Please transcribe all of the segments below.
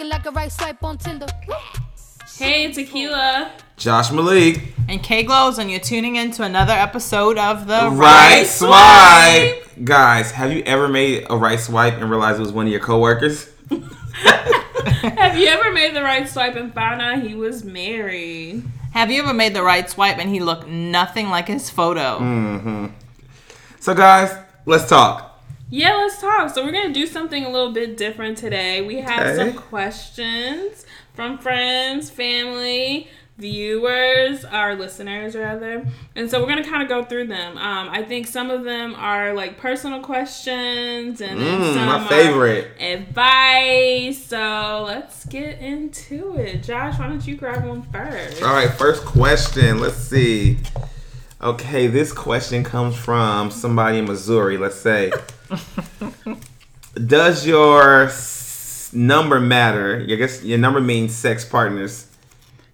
Looking like a right swipe on Tinder. Hey, Tequila. Josh Malik. And Kglows, and you're tuning in to another episode of the Right swipe. Guys, have you ever made a right swipe and realized it was one of your coworkers? Have you ever made the right swipe and found out he was married? Have you ever made the right swipe and he looked nothing like his photo? Mm-hmm. So, guys, let's talk. Yeah, let's talk. So we're gonna do something a little bit different today. We have Okay. some questions from friends, family, viewers, our listeners rather, and so we're gonna kind of go through them. Um, I think some of them are like personal questions, and then Mm, some my favorite. advice. So let's get into it. Josh, why don't you grab one first? All right, first question. Let's see. Okay, this question comes from somebody in Missouri. Let's say, does your s- number matter? I guess your number means sex partners.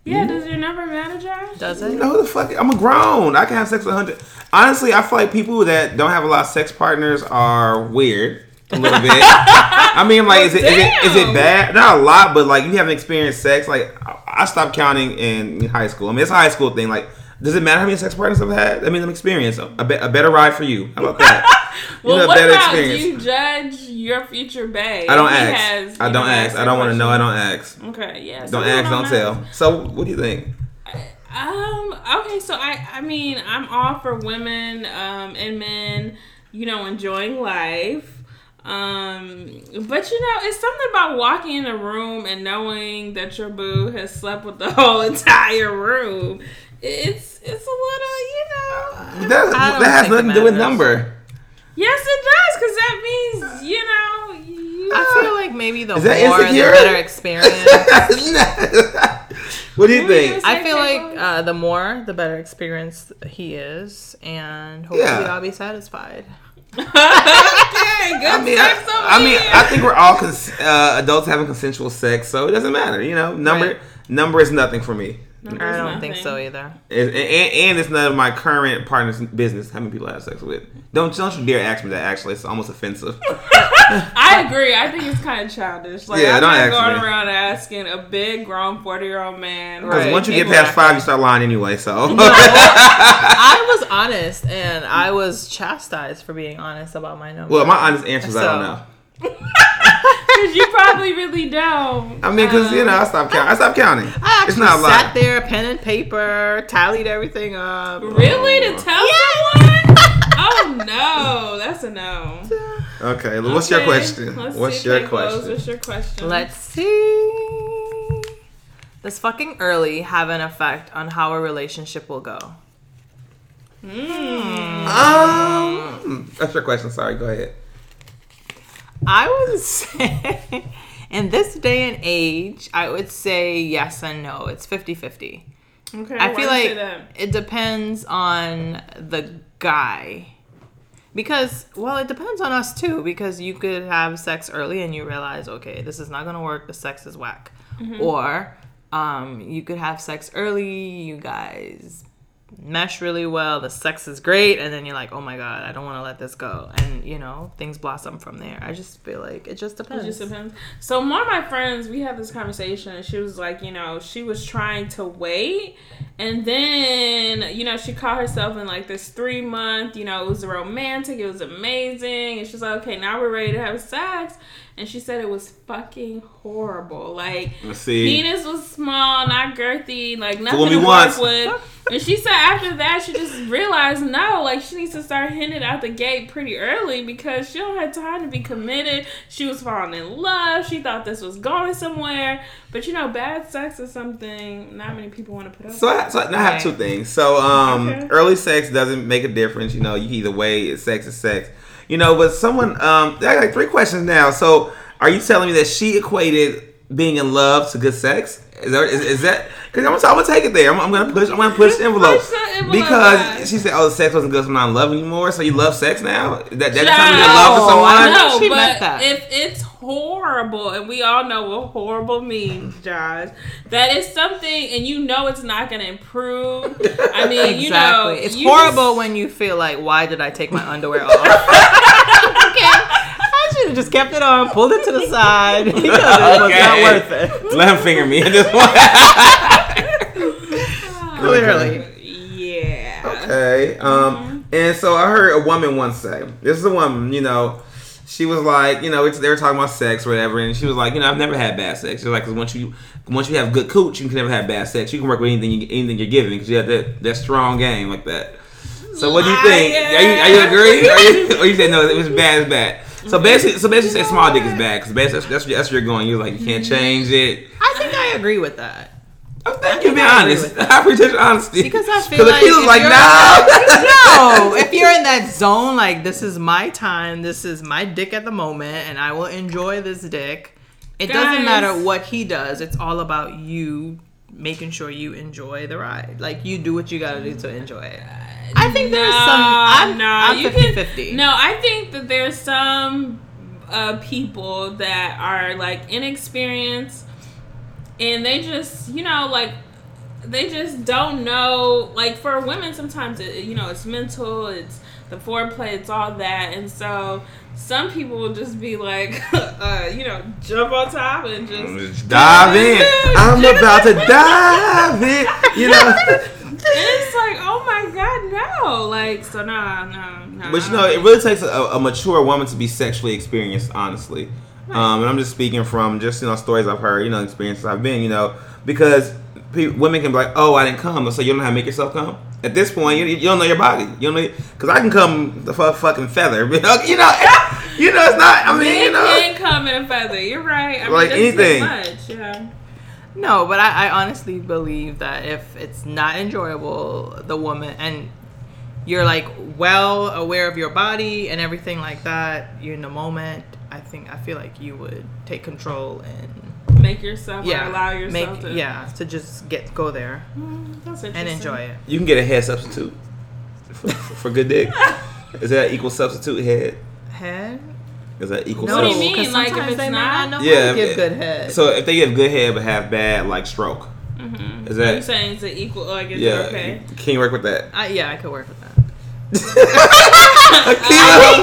Yeah, does your number matter, Josh? Does it? know who the fuck? I'm a grown. I can have sex with a hundred. Honestly, I feel like people that don't have a lot of sex partners are weird. A little bit. I mean, like, is it, is it is it bad? Not a lot, but like, you haven't experienced sex. Like, I- I stopped counting in high school. I mean, it's a high school thing. Like, does it matter how many sex partners I've had? I mean, an experience, a, be- a better ride for you. How about that? You Well, know, a what better about experience. you judge your future babe? I don't ask. has, I don't know, ask. I don't want to know. I don't ask. Okay, yeah. so Don't ask. Don't know. tell. So, what do you think? Um. Okay. So I. I mean, I'm all for women um, and men. You know, enjoying life. Um, but you know, it's something about walking in a room and knowing that your boo has slept with the whole entire room. It's it's a little, you know. That, that has nothing to do with number. Yes, it does, because that means you know. You, I feel like maybe the Is more, that the better experience. what do you What think? I feel Okay, like uh, the more, the better experience he is, and hopefully Yeah. I'll be satisfied. okay, good I mean, I, sex over I mean. I think we're all cons- uh, adults having consensual sex, so it doesn't matter. You know, number Right. number is nothing for me, Number's I don't think so either. and, and, and it's none of my current partner's business how many people I have sex with. Don't don't you dare ask me that. Actually, it's almost offensive. I agree. I think it's kind of childish. Like, Yeah, I'm don't not ask going me. around asking a big, grown, 40 year old man. Because Right. once you get past five, you start lying anyway. So I was honest, and I was chastised for being honest about my number. well, my honest answer is I don't know. Because you probably really don't. I mean, because you know, I stopped counting. I stopped counting. I actually it's not a sat lot. there, pen and paper, tallied everything up. Really? To tell someone? Oh, no. That's a no. Okay, well, what's your Okay, question? let's What's see, your Kglows, question? What's your question? Let's see. Does fucking early have an effect on how a relationship will go? Um, that's your question. Sorry, go ahead. I would say, in this day and age, I would say yes and no. It's 50 50. Okay, I feel like it depends on the guy. Because, well, it depends on us too. Because you could have sex early and you realize, okay, this is not going to work. The sex is whack. Mm-hmm. Or um, you could have sex early. You guys mesh really well. The sex is great. And then you're like, oh my God, I don't want to let this go. And, you know, things blossom from there. I just feel like it just depends. It just depends. So one of my friends, we had this conversation, and she was like, you know, she was trying to wait, and then, you know, she caught herself in like this three month, you know, it was romantic, it was amazing, and she's like, okay, now we're ready to have sex, and she said it was fucking horrible. Like, penis was small, not girthy, like nothing Fool me to work with. And she said after that, she just realized no, like she needs to start hitting out the gate pretty early because she don't have time to be committed. She was falling in love. She thought this was going somewhere, but you know, bad sex is something not many people want to put up. So I, so I have two things. So um, Okay. early sex doesn't make a difference. You know, you either way, sex is sex. You know, but someone um, I got like three questions now. So are you telling me that she equated being in love to good sex? Is that is, is that? Because I'm, gonna- I'm gonna take it there. I'm, I'm gonna push. I'm gonna push the envelope Push the envelope, because guys. she said, "Oh, the sex wasn't good, so I'm not in love anymore." So you love sex now? That that's time you're love with No, someone? I no, know she but that. if it's horrible, and we all know what horrible means, Josh, that is something, and you know it's not going to improve. I mean, you know, it's you horrible just- when you feel like, why did I take my underwear off? okay. I should have just kept it on, pulled it to the side because it was not worth it. Let him finger me at this point. Clearly. Yeah. Okay. Um, and so I heard a woman once say, "This is a woman, you know." She was like, you know, it's, they were talking about sex or whatever, and she was like, you know, I've never had bad sex. She was like, because once you once you have good cooch, you can never have bad sex. You can work with anything you, anything you're given because you have that that strong game like that. So what do you think? Are you, are you agree? Are you, or you say no? It was bad. It's bad. So basically, so basically, say small dick is bad because basically that's, that's, that's where you're going. You're like, you can't change it. I think I agree with that. Oh, thank you for being I agree honest. with that. I appreciate your honesty. Because I feel like Akila's if like, you're- no. no, if you're in that zone, like this is my time, this is my dick at the moment, and I will enjoy this dick. It doesn't matter what he does. It's all about you making sure you enjoy the ride. Like you do what you gotta do to enjoy it. I think there's some. I'm, no, I'm you 50 can, 50. No, I think that there's some uh, people that are like inexperienced, and they just, you know, like they just don't know. Like for women, sometimes it, you know, it's mental, it's the foreplay, it's all that, and so some people will just be like, uh, you know, jump on top and just. Just dive in. I'm about to dive in. You know. It's like, oh my god, no! Like, so no, no, no. But you know, it really takes a, a mature woman to be sexually experienced, honestly. Um, and I'm just speaking from just you know stories I've heard, you know, experiences I've been, you know, because pe- women can be like, "Oh, I didn't come," so you don't know how to make yourself come. At this point, you, you don't know your body. You don't know because I can come the fu- fucking feather. you know, you know, it's not. I mean, Men you know, can come in a feather. You're right. I Like mean, that's anything. Much, yeah. No, but I, I honestly believe that if it's not enjoyable, the woman and you're like well aware of your body and everything like that, you're in the moment. I think I feel like you would take control and Make yourself yeah, or allow yourself make to. yeah to just get go there Mm, that's and enjoy it. you can get a head substitute for, for good dick. Is that equal substitute head? Head? Is that equal? What do you substitute? mean? 'cause Like, if it's they not- know Yeah, give if- good head. So if they give good head but have bad like stroke, Mhm. Is Are that- you saying it's an equal? Like, is yeah, it okay? can you work with that? I, yeah, I could work with that. Akila?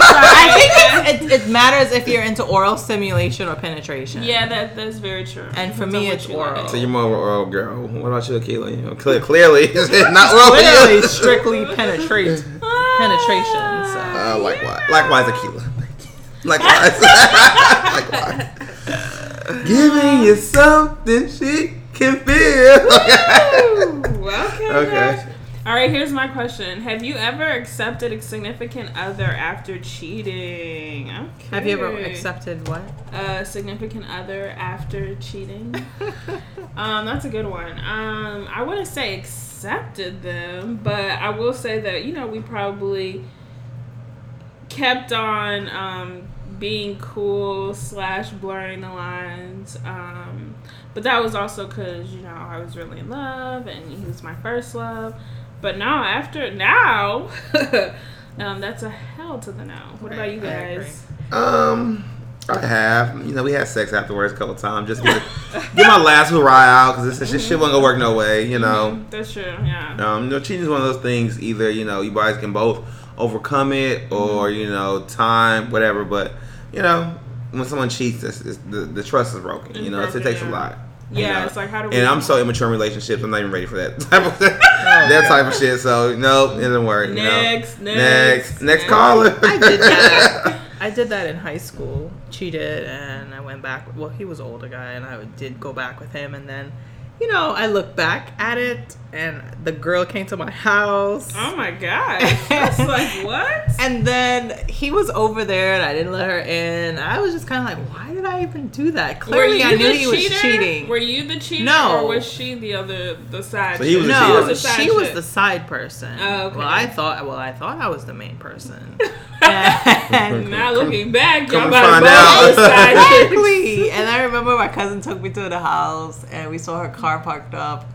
I think it, it matters if you're into oral stimulation or penetration. Yeah, that that's very true. And for Depends me, it's you like. oral. So you're more of an oral girl. What about you, Akila? You know, cle- clearly, not oral. Literally strictly penetrate penetration. So. Uh, likewise, likewise, Akila. Likewise, likewise. Giving you something she can feel. Ooh, okay. Okay. All right. Here's my question: Have you ever accepted a significant other after cheating? Okay. Have you ever accepted what? a significant other after cheating? um, that's a good one. Um, I wouldn't say accepted them, but I will say that you know we probably kept on um, being cool slash blurring the lines. Um, but that was also because you know I was really in love and he was my first love. But now after now, um, that's a hell to the now. What about you Right, I agree. guys? Um, I have. You know, we had sex afterwards a couple times. Just get, get my last hurrah out because this, this shit wasn't gonna work no way. You know. Mhm, that's true. Yeah. Um, you know, cheating is one of those things. Either you know, you guys can both overcome it, or you know, time, whatever. But you know, when someone cheats, it's, it's, the the trust is broken. You It's know, it broken, takes a lot. You Yeah, know. it's like how do we? And I'm so immature in relationships. I'm not even ready for that type of oh, that type of shit. So no, it doesn't work. you know. Next, next, next, next, next. caller. I did that. I did that in high school. Cheated, and I went back. Well, he was older guy, and I did go back with him. And then, you know, I look back at it, and the girl came to my house. Oh my god! That's like what? And then he was over there, and I didn't let her in. I was just kind of like, why did I even do that? Clearly, I knew the he was cheating. Were you the cheater, No. or was she the other, the side? So he was no, the side she was the side person. Oh, okay. Well, I thought. Well, I thought I was the main person. And- Now looking back, Come y'all about find both out. the side chicks. exactly. And I remember my cousin took me to the house, and we saw her car parked up.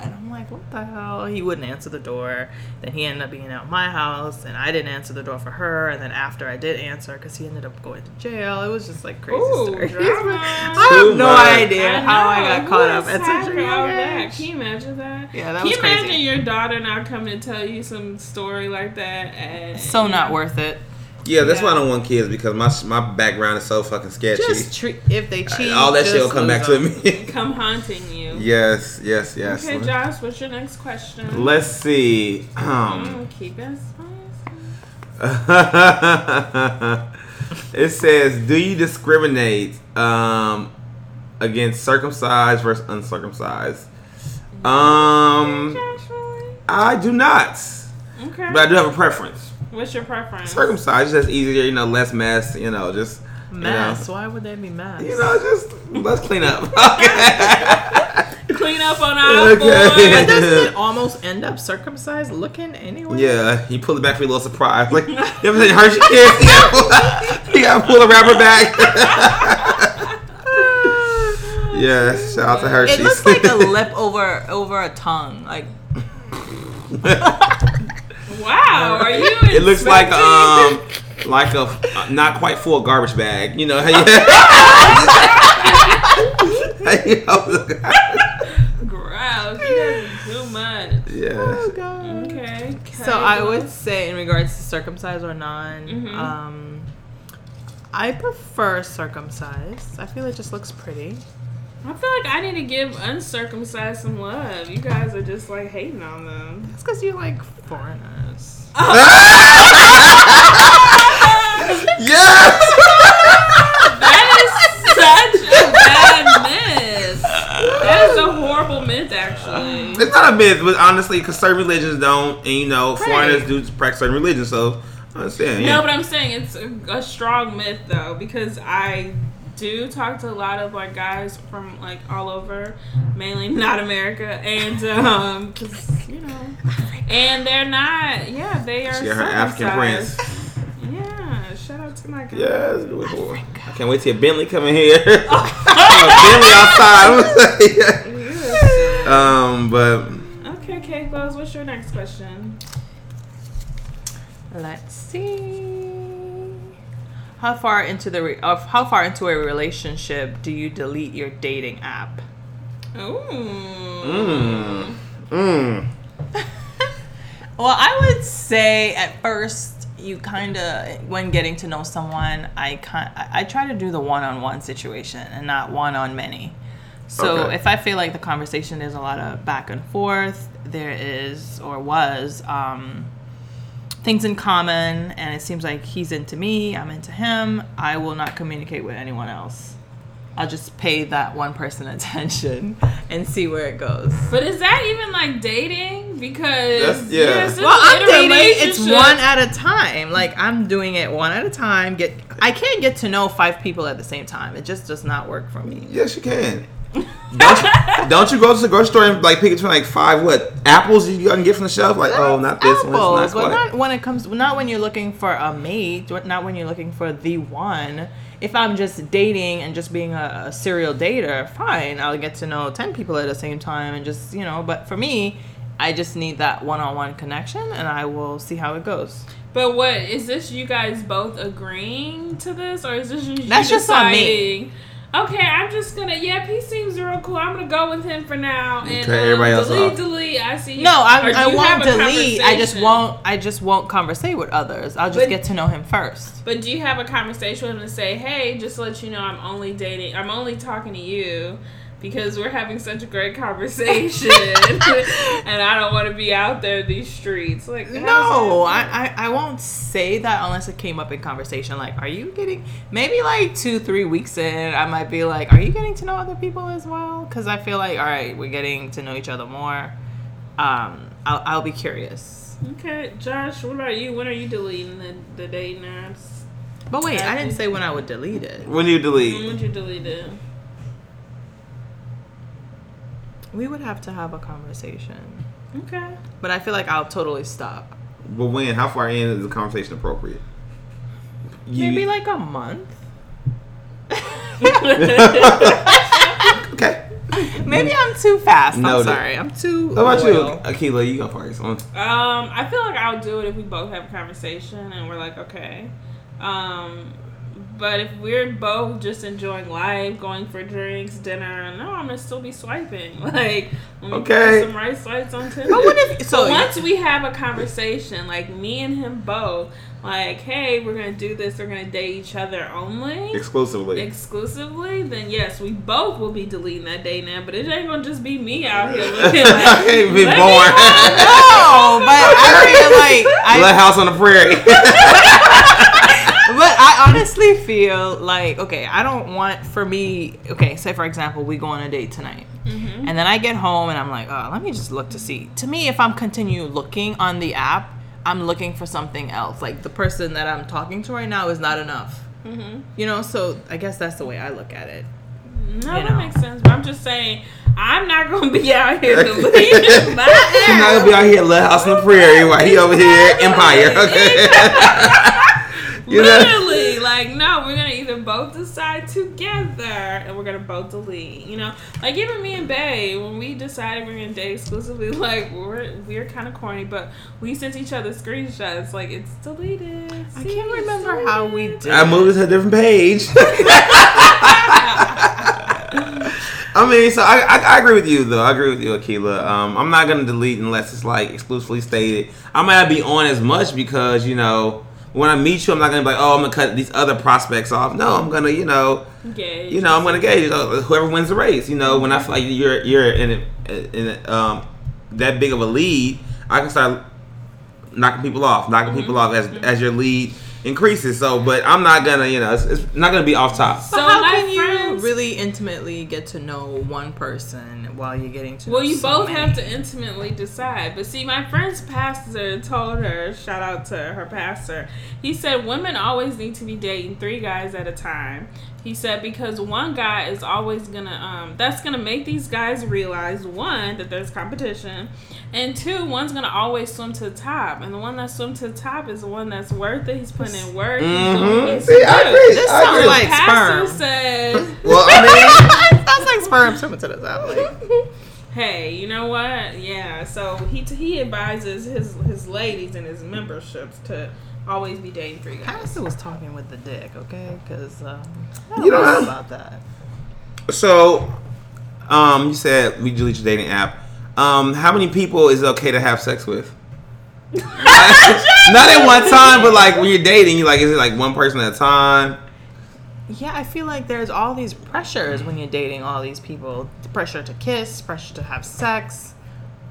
And I'm like, what the hell? He wouldn't answer the door. Then he ended up being at my house, and I didn't answer the door for her. And then after I did answer, because he ended up going to jail, it was just like crazy Ooh, stories. drama. I Too have no much. idea how I know. got caught Who up is at such a happy young of that? age. Can you imagine that? Yeah, that Can was you imagine your daughter now coming to tell you some story like that? And, So not worth it. Yeah, that's why I don't want kids because my my background is so fucking sketchy. Just treat if they cheat. All that shit will come back lose to me. Come haunting you. yes, yes, yes. Okay, Josh, what's your next question? Let's see. Um, Mm, keep it spicy. it says, "Do you discriminate um, against circumcised versus uncircumcised?" Um, Joshua. I do not, Okay. but I do have a preference. What's your preference? Circumcised is just easier, you know, less mess, you know, just Mess. Why would they be mess? You know, just let's clean up. Okay. Clean up on our Okay. boy. But doesn't it almost end up circumcised looking anyway? yeah, you pull it back for your little surprise. Like, you ever seen Hershey Kisses? You gotta pull, you gotta pull the wrapper back. yes, shout out to Hershey's. It looks like a lip over over a tongue. Like Wow, are you? it looks like um like a uh, not quite full garbage bag. You know how you. how you hold- Gross. You guys are too much. yes. Okay. So I would say, in regards to circumcised or non, Mhm. um, I prefer circumcised. I feel it just looks pretty. I feel like I need to give uncircumcised some love. You guys are just like hating on them. That's because you like foreigners. Yes. That is such a bad myth. That is a horrible myth, actually. It's not a myth, but honestly, because certain religions don't, and you know, Right. foreigners do practice certain religions, so I understand. Yeah. No, but I'm saying it's a, a strong myth though because I do talk to a lot of like guys from like all over, mainly not America, and um, 'cause, you know, and they're not. Yeah, they are. she got her African prince. circumcised. Yeah, shout out to my guy. Yes, good boy. I can't wait till Bentley come in here. Bentley outside. um, but Okay, Kate Buzz, what's your next question? Let's see. How far into the re- of how far into a relationship do you delete your dating app? Ooh. mm, mm. Well, I would say at first you kind of when getting to know someone, I kind I I try to do the one-on-one situation and not one on many. So Okay. if I feel like the conversation is a lot of back and forth, there is or was um, things in common, and it seems like he's into me, I'm into him. I will not communicate with anyone else. I'll just pay that one person attention and see where it goes. But is that even like dating? Because That's- yeah. yes, Well, I'm dating. It's one at a time. Like I'm doing it one at a time. Get I can't get to know five people at the same time. It just does not work for me. Yes, you can. Don't, you, don't you go to the grocery store and like pick between like five what apples you can get from the shelf? Like, oh, not this one. Apples, It's not but not when it comes. Not when you're looking for a mate. Not when you're looking for the one. If I'm just dating and just being a, a serial dater, fine. I'll get to know ten people at the same time and just you know. But for me, I just need that one-on-one connection, and I will see how it goes. But what is this? You guys both agreeing to this, or is this just you That's just on me. Deciding? Okay, I'm just gonna. Yep, he seems real cool. I'm gonna go with him for now. And Okay, everybody um, else delete, off. delete. I see. you. No, I, I you won't delete. I just won't. I just won't conversate with others. I'll just But- get to know him first. But do you have a conversation with him to say, "Hey, just to let you know, I'm only dating. I'm only talking to you." Because we're having such a great conversation, and I don't want to be out there in these streets. Like, No. I, I I won't say that unless it came up in conversation. Like, are you getting maybe like two three weeks in? I might be like, are you getting to know other people as well? Because I feel like, all right, we're getting to know each other more. Um, I'll I'll be curious. Okay, Josh, what about you? When are you deleting the, the dating apps? But wait, I didn't say when I would delete it. When do you When would you delete it? We would have to have a conversation. Okay. But I feel like I'll totally stop. But when? How far in is the conversation appropriate? You, Maybe like a month. okay. Maybe I'm too fast. I'm sorry. I'm too. How about you, loyal. Akila? You go first. Um, I feel like I'll do it if we both have a conversation and we're like, okay. Um, But if we're both just enjoying life, going for drinks, dinner, no, I'm gonna still be swiping. Like, let me Okay. put some right swipes on Tinder. But what if So so? once we have a conversation, like me and him both, like, hey, we're gonna do this, we're gonna date each other only. Exclusively. Exclusively, then yes, we both will be deleting that date now, but it ain't gonna just be me out here looking like I can't be born. no, but I feel like I Little house on the prairie. But I honestly feel like okay, I don't want for me. Okay, say for example, we go on a date tonight, Mm-hmm. and then I get home and I'm like, oh, let me just look to see. To me, if I'm continue looking on the app, I'm looking for something else. Like the person that I'm talking to right now is not enough. Mm-hmm. You know, so I guess that's the way I look at it. No, You that know. makes sense. But I'm just saying, I'm not gonna be out here deleting my She's not gonna be out here, little house on the prairie, while he over here, empire. Okay. you know. Literally, like, no, we're gonna either both decide together and we're gonna both delete. You know, like even me and Bay, when we decided we're gonna date exclusively, like we're we're kind of corny, but we sent each other screenshots. Like it's deleted. I can't it's remember how we did. I moved to a different page. I mean, so I, I I agree with you though. I agree with you, Akila. Um, I'm not gonna delete unless it's like exclusively stated. I might not be on as much because you know when I meet you, I'm not gonna be like, oh, I'm gonna cut these other prospects off. No, I'm gonna, you know, Gauge. you know, I'm gonna gauge uh, whoever wins the race. You know, when I feel like you're you're in a, in a, um that big of a lead, I can start knocking people off, knocking people off as as your lead increases. So, but I'm not gonna, you know, it's, it's not gonna be off top. So But how my can you friends- really intimately get to know one person while you're getting to Well, you so both many? have to intimately decide. But see, my friend's pastor told her, shout out to her pastor, he said women always need to be dating three guys at a time. He said because one guy is always gonna, um, that's gonna make these guys realize one, that there's competition, and two, one's gonna always swim to the top. And the one that swims to the top is the one that's worth it. He's putting in work. He's doing what he Mhm. needs See, to I agree. This I sounds agree. like Pastor sperm. said. well, I mean, Sounds like sperm swimming to the top. Like, Hey, you know what? Yeah, so he he advises his his ladies and his memberships to always be dating three guys. Pastor was talking with the dick, okay? Because um, I don't You know know. about that. so, um, you said we delete your dating app. Um, how many people is it okay to have sex with? not at one time, but like when you're dating, you like is it like one person at a time? Yeah, I feel like there's all these pressures when you're dating all these people. The pressure to kiss, pressure to have sex,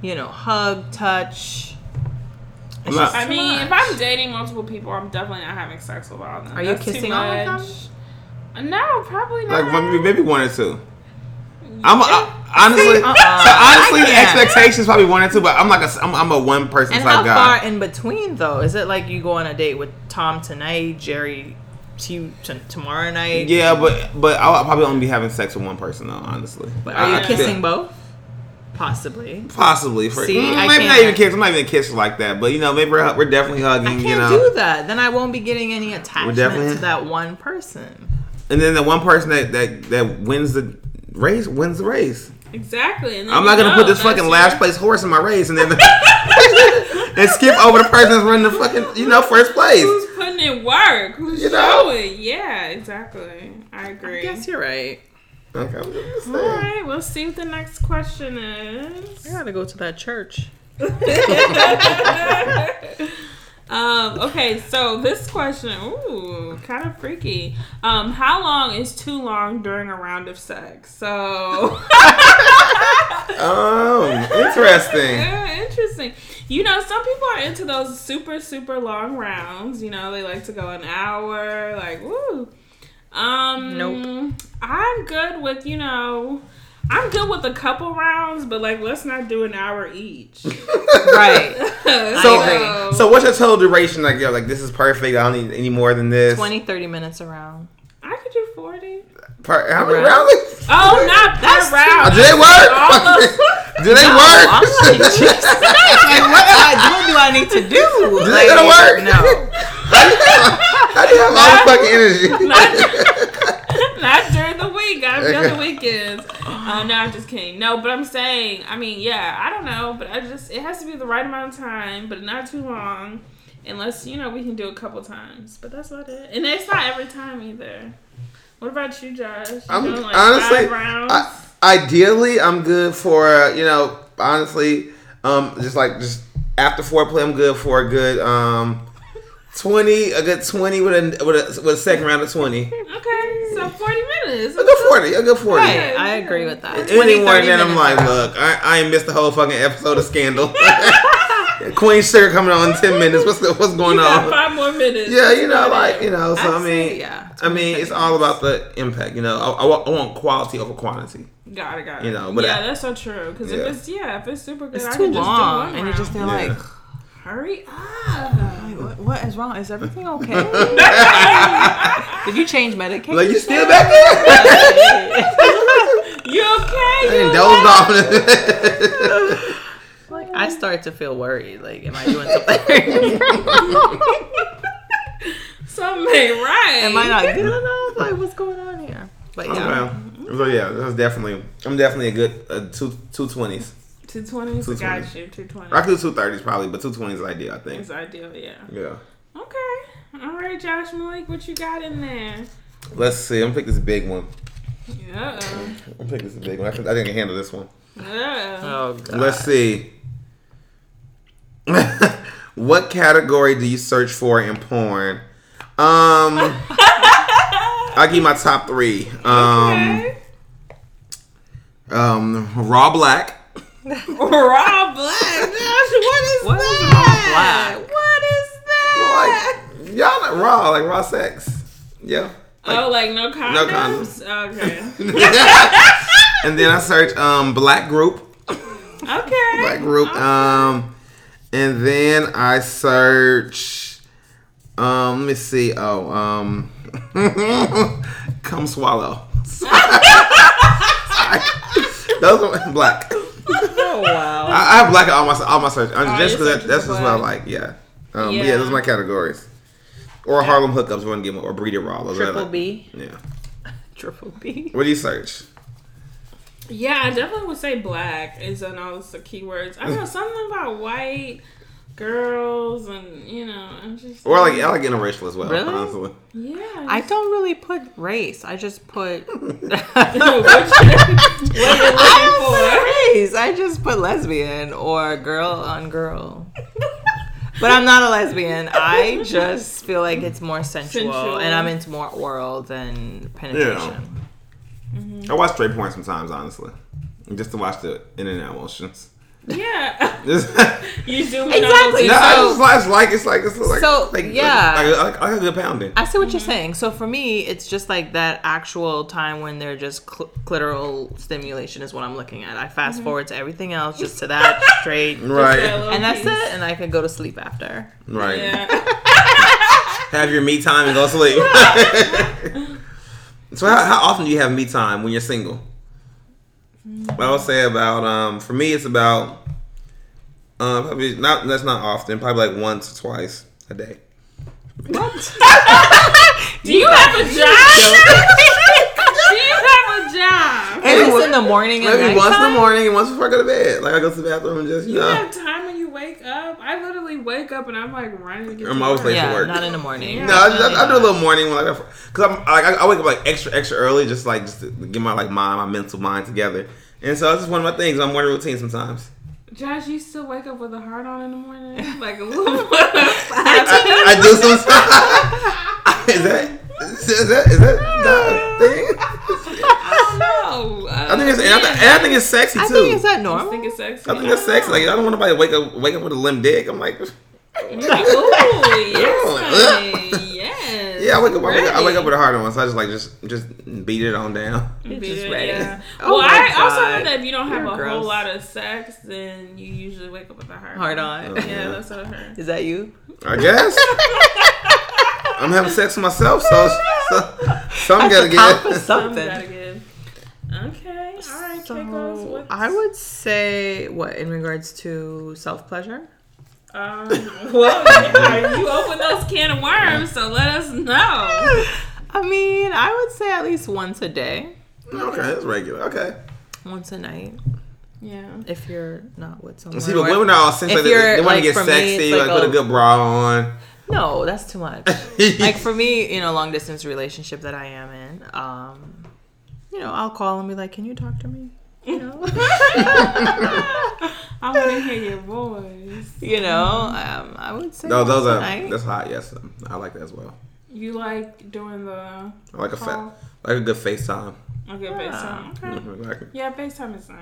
you know, hug, touch. It's Look. just I mean, much. if I'm dating multiple people, I'm definitely not having sex with all of them. Are you That's too kissing all of them? No, probably not. Like maybe, maybe one or two. I'm uh, honestly, uh-uh. so honestly, I the can't. expectation is probably one or two, but I'm like a, I'm, I'm a one person And type how guy. far in between though? Is it like you go on a date with Tom tonight, Jerry t- t- tomorrow night? Yeah, but but I'll probably only be having sex with one person though. Honestly, But are you I- I- kissing both? Possibly. Possibly for See, mm, I maybe not can't. even kiss. I'm not even kiss like that, but you know, maybe we're, we're definitely hugging. I can't you know, do that. Then I won't be getting any attachment definitely- to that one person. and then the one person that that that wins the race wins the race. exactly. And then I'm not gonna know put this fucking your- last place horse in my race and then and skip over the person that's running the fucking you know first place. Who's putting in work? Who's You know? showing? Yeah, exactly. I agree. I guess you're right. Okay, I'm just All saying. right, we'll see what the next question is. I gotta go to that church. um, okay, so this question, ooh, kind of freaky. Um, how long is too long during a round of sex? So, Oh, interesting. yeah, interesting. You know, some people are into those super, super long rounds. You know, they like to go an hour, like, woo. Um, Nope. I'm good with, you know, I'm good with a couple rounds, but like, let's not do an hour each. Right. So, agree. so what's your total duration? Like, yo, like this is perfect. I don't need any more than this. 20, 30 minutes around. I could do 40. Per, how many Round. rounds? Oh, not That's per round. Do they work? Almost. Do they I'm work? like, Jesus. like, what, am I, what do I need to do? Do they Like, gonna work? No. How do you have all the fucking energy? not, not during the week. I've done the weekends. Uh, no, I'm just kidding. No, but I'm saying, I mean, yeah, I don't know, but I just, it has to be the right amount of time, but not too long. unless you know we can do a couple times. But that's about it, and it's not every time either. What about you, Josh? You I'm doing, like, honestly, five rounds? I, ideally, I'm good for uh, you know, honestly, um, just like just after foreplay, I'm good for a good um, twenty, a good twenty with a with a, with a second round of twenty. okay, so forty minutes. A good forty, a good forty. Right, I agree with that. Any 20, more than I'm like, look, I, I ain't missed the whole fucking episode of Scandal. Queen Sugar coming on in ten minutes. What's the, what's going You got on? five more minutes. Yeah, you know, like you know. So I I'd say, mean, yeah, I mean, it's all about the impact. You know, I, I, want, I want quality over quantity. Got it, got it. You know, but yeah, I- that's so true. Because Yeah. if it's yeah, if it's super good, It's I too can just do long, one and you round. just feel Yeah. like, hurry up. what, what is wrong? Is everything okay? Did you change medication? Like you still back there? You okay? and You dozed okay? off. Like, I start to feel worried. Like, am I doing something? Something ain't right. am I not good enough? Like, what's going on here? But yeah, Okay. So yeah, that's definitely. I'm definitely a good uh, two two twenties. Two twenties. 220s. Got you. Two I twenties. could do two thirties probably, but two twenties is ideal. I think. It's ideal. Yeah. Yeah. Okay. All right, Josh Malik, what you got in there? Let's see. I'm gonna pick this big one. Yeah. I'm gonna pick this big one. I think I think I can handle this one. Yeah. Oh god. Let's see. what category do you search for in porn? Um, I'll give my top three. Um, okay. um, raw black. Raw black. Josh, what is What is that? raw black? What is that? Like y'all not raw, like raw sex. Yeah. oh, like no condoms. No condoms. Okay. And then I search um black group. Okay. Black group. Um, and then I search. Um, let me see. Oh, um, come swallow. Sorry. Those are black. Oh wow. I, I have black on my all my search. I'm Oh, just because that, that's for just what I like. Yeah. Um, yeah. Yeah. those are my categories. Or Harlem hookups. One give or breeder raw. Those Triple like- B. Yeah. Triple B. What do you search? Yeah, I definitely would say black is on all the keywords. I know something about white girls and you know, I'm just Or like I like interracial as well. Really? Honestly. yeah. I don't really put race. I just put. what you what you're looking for. Race. I just put lesbian or girl on girl. But I'm not a lesbian. I just feel like it's more sensual, Sensual. and I'm into more oral than penetration. I watch straight porn sometimes, honestly, just to watch the internet emotions. Yeah. You zoom Exactly. no, I So- just like, it's like it's like it's like So, like, yeah. like, like, like, like a good pounding. I see what you're saying. So for me, it's just like that actual time when they're just cl- clitoral stimulation is what I'm looking at. I fast forward to everything else, just to that straight, Right, and that's it. And I can go to sleep after. right. Yeah. Have your me time and go to sleep. so how, how often do you have me time when you're single? I would say about um for me it's about um probably not that's not often probably like once or twice a day. What? Do you have a job? Do you have a job? At least in the morning and Maybe once in the morning and once before I go to bed. Like I go to the bathroom and just you You know. have time when you wake up. I literally wake up and I'm like running to get I'm to always work. late Yeah, for work. not in the morning. Yeah. No, I, I, I do a little morning when like because I'm like I, I wake up like extra extra early just like just to get my like mind my mental mind together. And so it's just one of my things. My morning routine sometimes. Josh, you still wake up with a heart on in the morning? Like a little I, I do sometimes. is that is that is that the thing? And I, th- and I think it's sexy too. I think is that I think it's sexy. I think it's sexy. Like I don't want nobody to wake up wake up with a limp dick. I'm like, You're like, ooh, yes, honey. yes. yeah, I wake up. I wake up, I wake up with a hard on, so I just like just just beat it on down. You're Beat just it, ready. yeah. Oh well, my I also God. know that if you don't have You're a gross. whole lot of sex, then you usually wake up with a heart. Hard on. Oh, yeah, that's what I heard. Is that you? I guess I'm having sex with myself, so, so some gotta Count for get. Some something. gotta give. Okay. All right, So, Keikos. What's, I would say what in regards to self pleasure. Um, well, you open those can of worms, so let us know. I mean, I would say at least once a day, Okay, that's regular. Okay. once a night. Yeah. if you're not with someone. See, but women are all sensitive. if They, you're, they want like, to get for me, sexy, it's like, like put a a- good bra on. No, that's too much. like for me, you know, long distance relationship that I am in, um, you know, I'll call and be like, "Can you talk to me?" You know, I want to hear your voice. you know, um, I would say No, those are night. that's hot. Yes, I like that as well. You like doing the I like a call? fa- like a good FaceTime. Okay, Yeah. FaceTime. Okay. Mhm, like- Yeah, FaceTime is nice.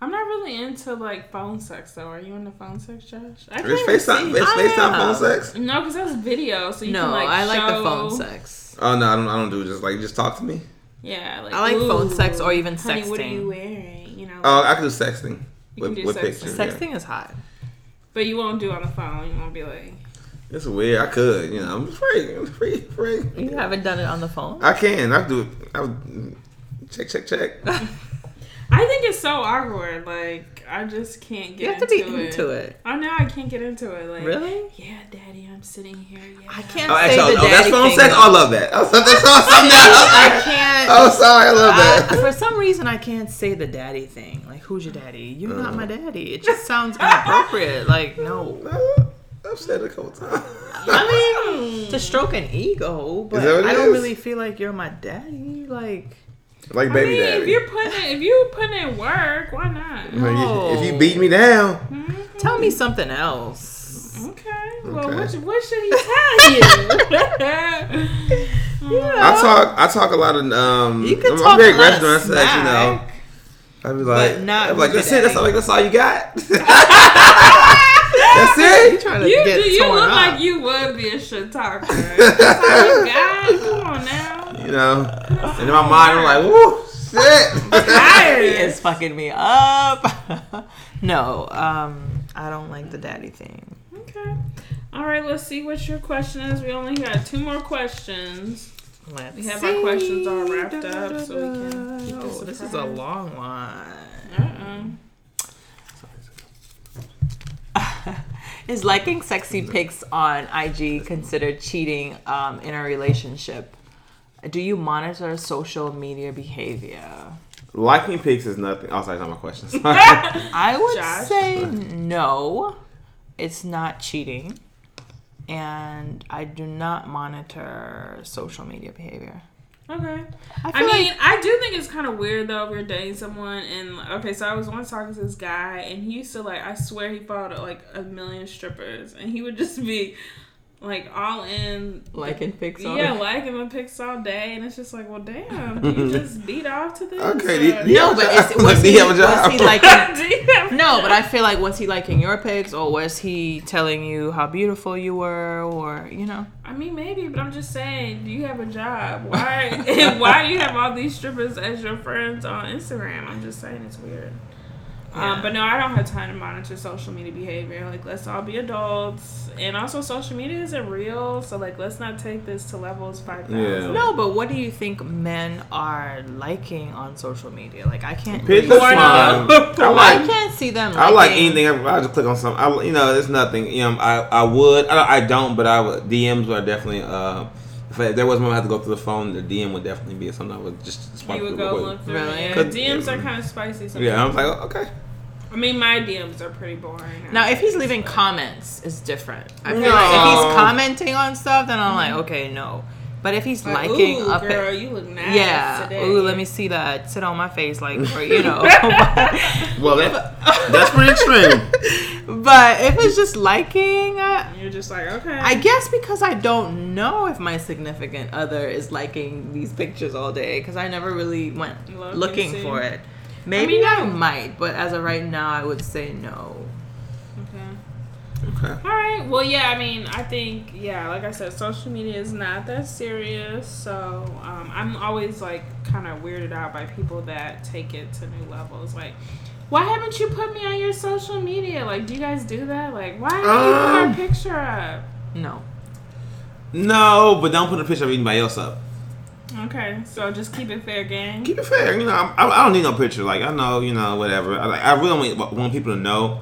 I'm not really into like phone sex though. Are you into phone sex, Josh? I Is can't FaceTime, see. is FaceTime phone sex? No, because that's video, so you no, can like I like the phone sex. Oh no, I don't. I don't do just like just talk to me. Yeah, like I like phone sex or even honey, What are you wearing? You know. Oh, I can do sexting You with, can do with sexting. pictures. Yeah. Sexting is hot. but you won't do on the phone. You won't be like. It's weird. I could, you know. I'm free. I'm free. Free. You haven't done it on the phone. I can. I do it. I would check, check, check. I think it's so awkward. Like I just can't get You have to be into, into it. I know I can't get into it. Like Really? Yeah, Daddy, I'm sitting here. Yeah. I can't Oh, say actually, the oh, oh that's daddy phone thing, sex. though. Oh, I love that. Oh, so- that's awesome. I can't. Oh, sorry. I love I, that. for some reason, I can't say the daddy thing. Like, who's your daddy? You're not my uh. daddy. It just sounds inappropriate. Like, no. I've said it a couple times. I mean, to stroke an ego, but that what it I don't is? really feel like you're my daddy. Like, like I baby mean, daddy. if you're putting if you putting in work, why not? Like, No. if you beat me down, Mhm. tell me something else. Okay. Well, Okay. what, what should he tell you? I talk. I talk a lot of. Um, You can I'm, talk very a lot aggressive of when I sex, you know. smack. I'd be like, But not I'd be like, that's it. That's all, daddy. that's all you got. that's it. You it. trying to You, get do- you look up. like you would be a shit talker. That's all you got. Come on now. You know. And in my mind, I'm like, woo, shit. He Tired. is fucking me up. no, um, I don't like the daddy thing. Okay. All right. Let's see what your question is. We only got two more questions. Let's We have our questions all wrapped up, so we can keep Oh, this this is a long one. Uh-uh. Is liking sexy pics on IG considered cheating um, in a relationship? Do you monitor social media behavior? Liking pics is nothing. Oh, sorry, not my question. I would Josh? say no. It's not cheating. And I do not monitor social media behavior. Okay. I I mean, like I do think it's kind of weird though if you're dating someone and okay, so I was once talking to this guy and he used to like I swear he followed like a million strippers and he would just be like all in liking pics on yeah, liking the pics all day and it's just like, well damn, do you just beat off to this? Okay, or- do you- No, but is, was, Do he, you have a was job? he liking Do No, but I feel like was he liking your pics or was he telling you how beautiful you were or you know? I mean maybe, but I'm just saying, do you have a job? Why why do you have all these strippers as your friends on Instagram? I'm just saying it's weird. Yeah. Um, but no, I don't have time to monitor social media behavior. Like, let's all be adults, and also social media isn't real. So, like, let's not take this to levels five thousand. Yeah. No, but what do you think men are liking on social media? Like I can't Pictures really- fine. I I can't see them. I like anything. I just click on something. I, you know, it's nothing. You know, I, I would. I, I don't, but I would. DMs are definitely. Uh, if there was one I had to go through the phone, the DM would definitely be something I would just swipe You would go look through. Really? Yeah, Could- DMs are kind of spicy. Sometimes. Yeah, I was like, oh, okay. I mean, my DMs are pretty boring. Now, if he's leaving but- comments, it's different. I feel No. like if he's commenting on stuff, then I'm like, okay, no. But if he's like, liking Ooh, a girl, pic, you look nice yeah, today. ooh, let me see that. Sit on my face, like, or you know. Well, that, that's pretty extreme. but if it's just liking, I, you're just like, okay. I guess because I don't know if my significant other is liking these pictures all day because I never really went Look and looking for it. Maybe I, mean, no. might, but as of right now, I would say no. Okay. Okay. All right. Well, yeah. I mean, I think yeah. Like I said, social media is not that serious. So um, I'm always like kind of weirded out by people that take it to new levels. Like, why haven't you put me on your social media? Like, do you guys do that? Like, why haven't you put Um, our picture up? No. No, but don't put a picture of anybody else up. Okay, so just keep it fair gang. Keep it fair. You know, I, I don't need no picture. Like I know, you know, whatever. I, like, I really want, want people to know.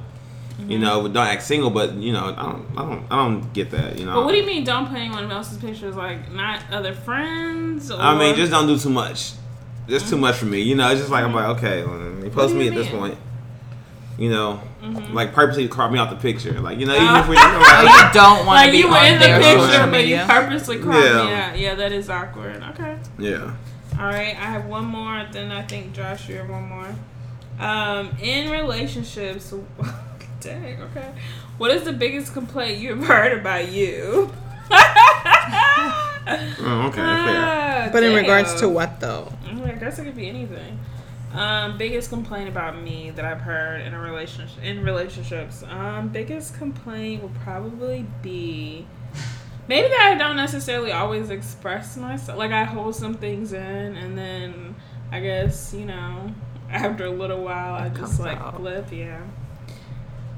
Mm-hmm. You know, don't act single, but you know, I don't, I don't, I don't get that. You know. But what do you mean? Don't put anyone else's pictures? Like, not other friends? Or... I mean, just don't do too much. Just too much for me. You know, it's just like I'm like, okay, well, you post do me you at this point. you know, Mm-hmm. like purposely crop me off the picture. Like, you know, even Oh. if we, you know, Oh, like, you don't want to Like be you were in the picture, social but you media. purposely cropped Yeah. me out. Yeah, that is awkward. Okay. yeah. All right, I have one more. Then I think Josh, you have one more. Um, in relationships, dang. Okay, what is the biggest complaint you've heard about you? Oh, okay, fair. Ah, But in regards to what though? Mm, I guess it could be anything. Um, biggest complaint about me that I've heard in a relationship in relationships. Um, biggest complaint would probably be maybe that I don't necessarily always express myself. Like I hold some things in, and then I guess you know after a little while I just like out. flip. Yeah.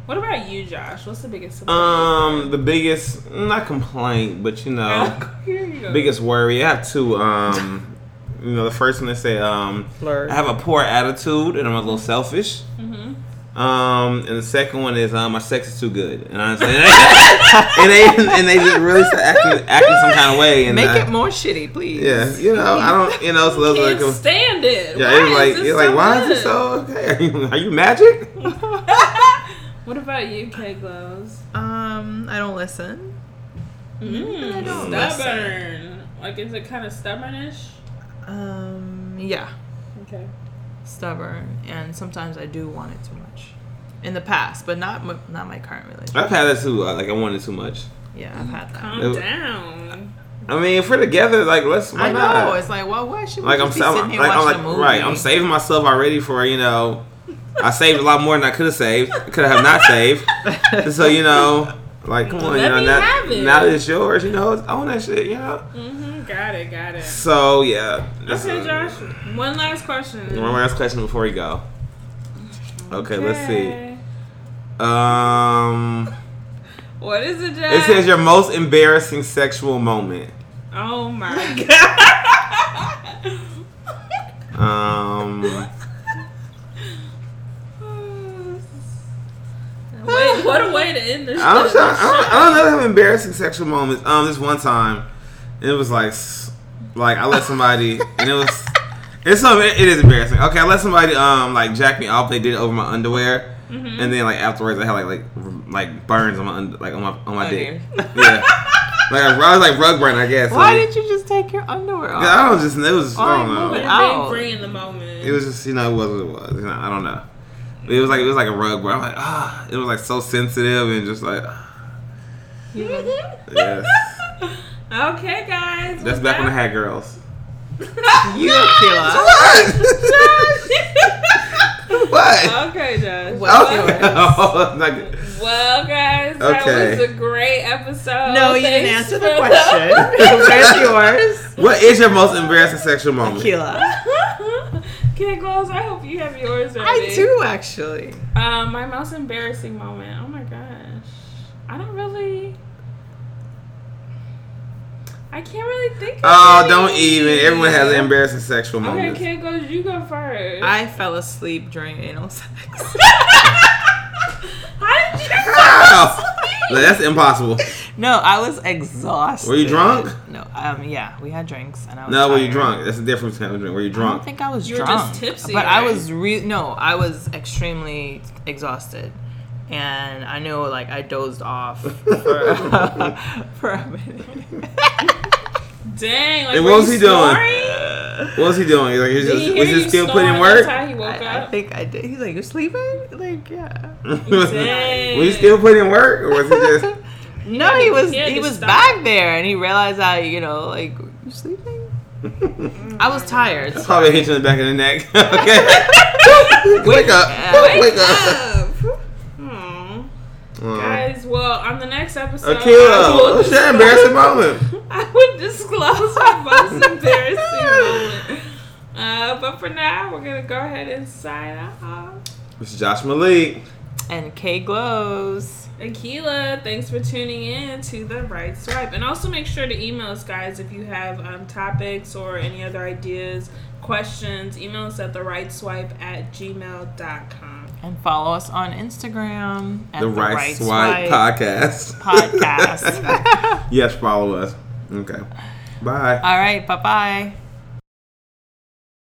What about you, Josh? What's the biggest? complaint Um, the biggest, not complaint, but you know, you biggest worry. I have two. Um, you know, the first one they say, um, Flirt. I have a poor attitude and I'm a little selfish. Mhm. Um, and the second one is um, my sex is too good, and I and they and they just really start acting acting some kind of way, and Make I- it more shitty, please. yeah, you know, I don't, you know, so those Can't like, stand it. yeah, Why it's like, is this you're like, so why is it so okay? Are you, are you magic? What about you, Kglows? Um, I don't listen. Mm, I don't stubborn. Like, is it kind of stubbornish? Um, yeah, Okay. stubborn, and sometimes I do want it too much. In the past, but not m- not my current relationship. I've had that too. uh, Like I wanted too much. Yeah, I've had that. Calm It- down. I mean, if we're together, like let's. Why I know. not? It's like, well, why should we like I'm, be sa- sitting here like, I'm watching like a movie? right. I'm saving myself already for you know. I saved a lot more than I could have saved. Could have not saved. so you know, like come on, Let you know, now, now that it's yours, you know, own that shit, you know. Mm-hmm. Got it. Got it. So yeah. that's- Okay, Josh. One last question. One last question before we go. Okay, let's see. Um, What is it, Josh? it says your most embarrassing sexual moment. Oh my god. Um, Wait, what a way to end this. I don't, I don't, I don't know have embarrassing sexual moments. Um, this one time, it was like, s- like I let somebody, and it was, it's so it is embarrassing. Okay, I let somebody um like jack me off. They did it over my underwear, Mm-hmm. and then like afterwards, I had like like like burns on my under, like on my on my Okay. dick. Yeah, like I was like rug burn, I guess. Why Like, did you just take your underwear off? I don't just. It was. I don't know. it out? being free in the moment. It was just you know it was what it was. You know, I don't know. It was like it was like a rug burn. I'm like ah, it was like so sensitive and just like yes. Okay, guys. That's with back when I had girls. You Akila. what? what? Okay, Josh. What's Oh, yours? oh, not good. Well, guys, that Okay. was a great episode. No, you didn't answer the question. Where's yours? What is your most embarrassing sexual moment? Akila. Okay, Glows, I hope you have yours ready. I do actually. Um, my most embarrassing moment. Oh my gosh. I don't really. I can't really think of Oh, any. don't even. Everyone has an embarrassing sexual Okay, moment. Kid Glows, you go first. I fell asleep during anal sex. How did you How? Like, that's impossible. no, I was exhausted. Were you drunk? No, um, yeah, we had drinks and I was. No, were you drunk? That's the difference between drink. Were you drunk? I don't think I was You were just tipsy, but I was re- no, I was extremely exhausted, and I know like I dozed off for, for a minute. Dang, like And were what was you he doing? snoring? What was he doing? Like, he was he just, hear was he still putting work? How he woke I, I think I did. He's like, "You sleeping?" Like, yeah. Dang. was he still putting work, or was he just? no, had he was he he was stop. back there, and he realized I, you know, like, you sleeping? I was tired. so- Probably hit you in the back of the neck. okay. wake up. Yeah. Wake up. Aw. Uh, Guys, well, on the next episode, I Akila, what's your disclose- embarrassing moment? I would disclose my most embarrassing moment. Uh, but for now, we're gonna go ahead and sign off. This is Josh Malik. And Kglows. Akila, thanks for tuning in to the Right Swipe, and also make sure to email us, guys, if you have um, topics or any other ideas, questions. Email us at the Right Swipe at gmail.com. And follow us on Instagram at The, right, Swipe, podcast. podcast. yes, follow us. Okay. Bye. All right, bye bye.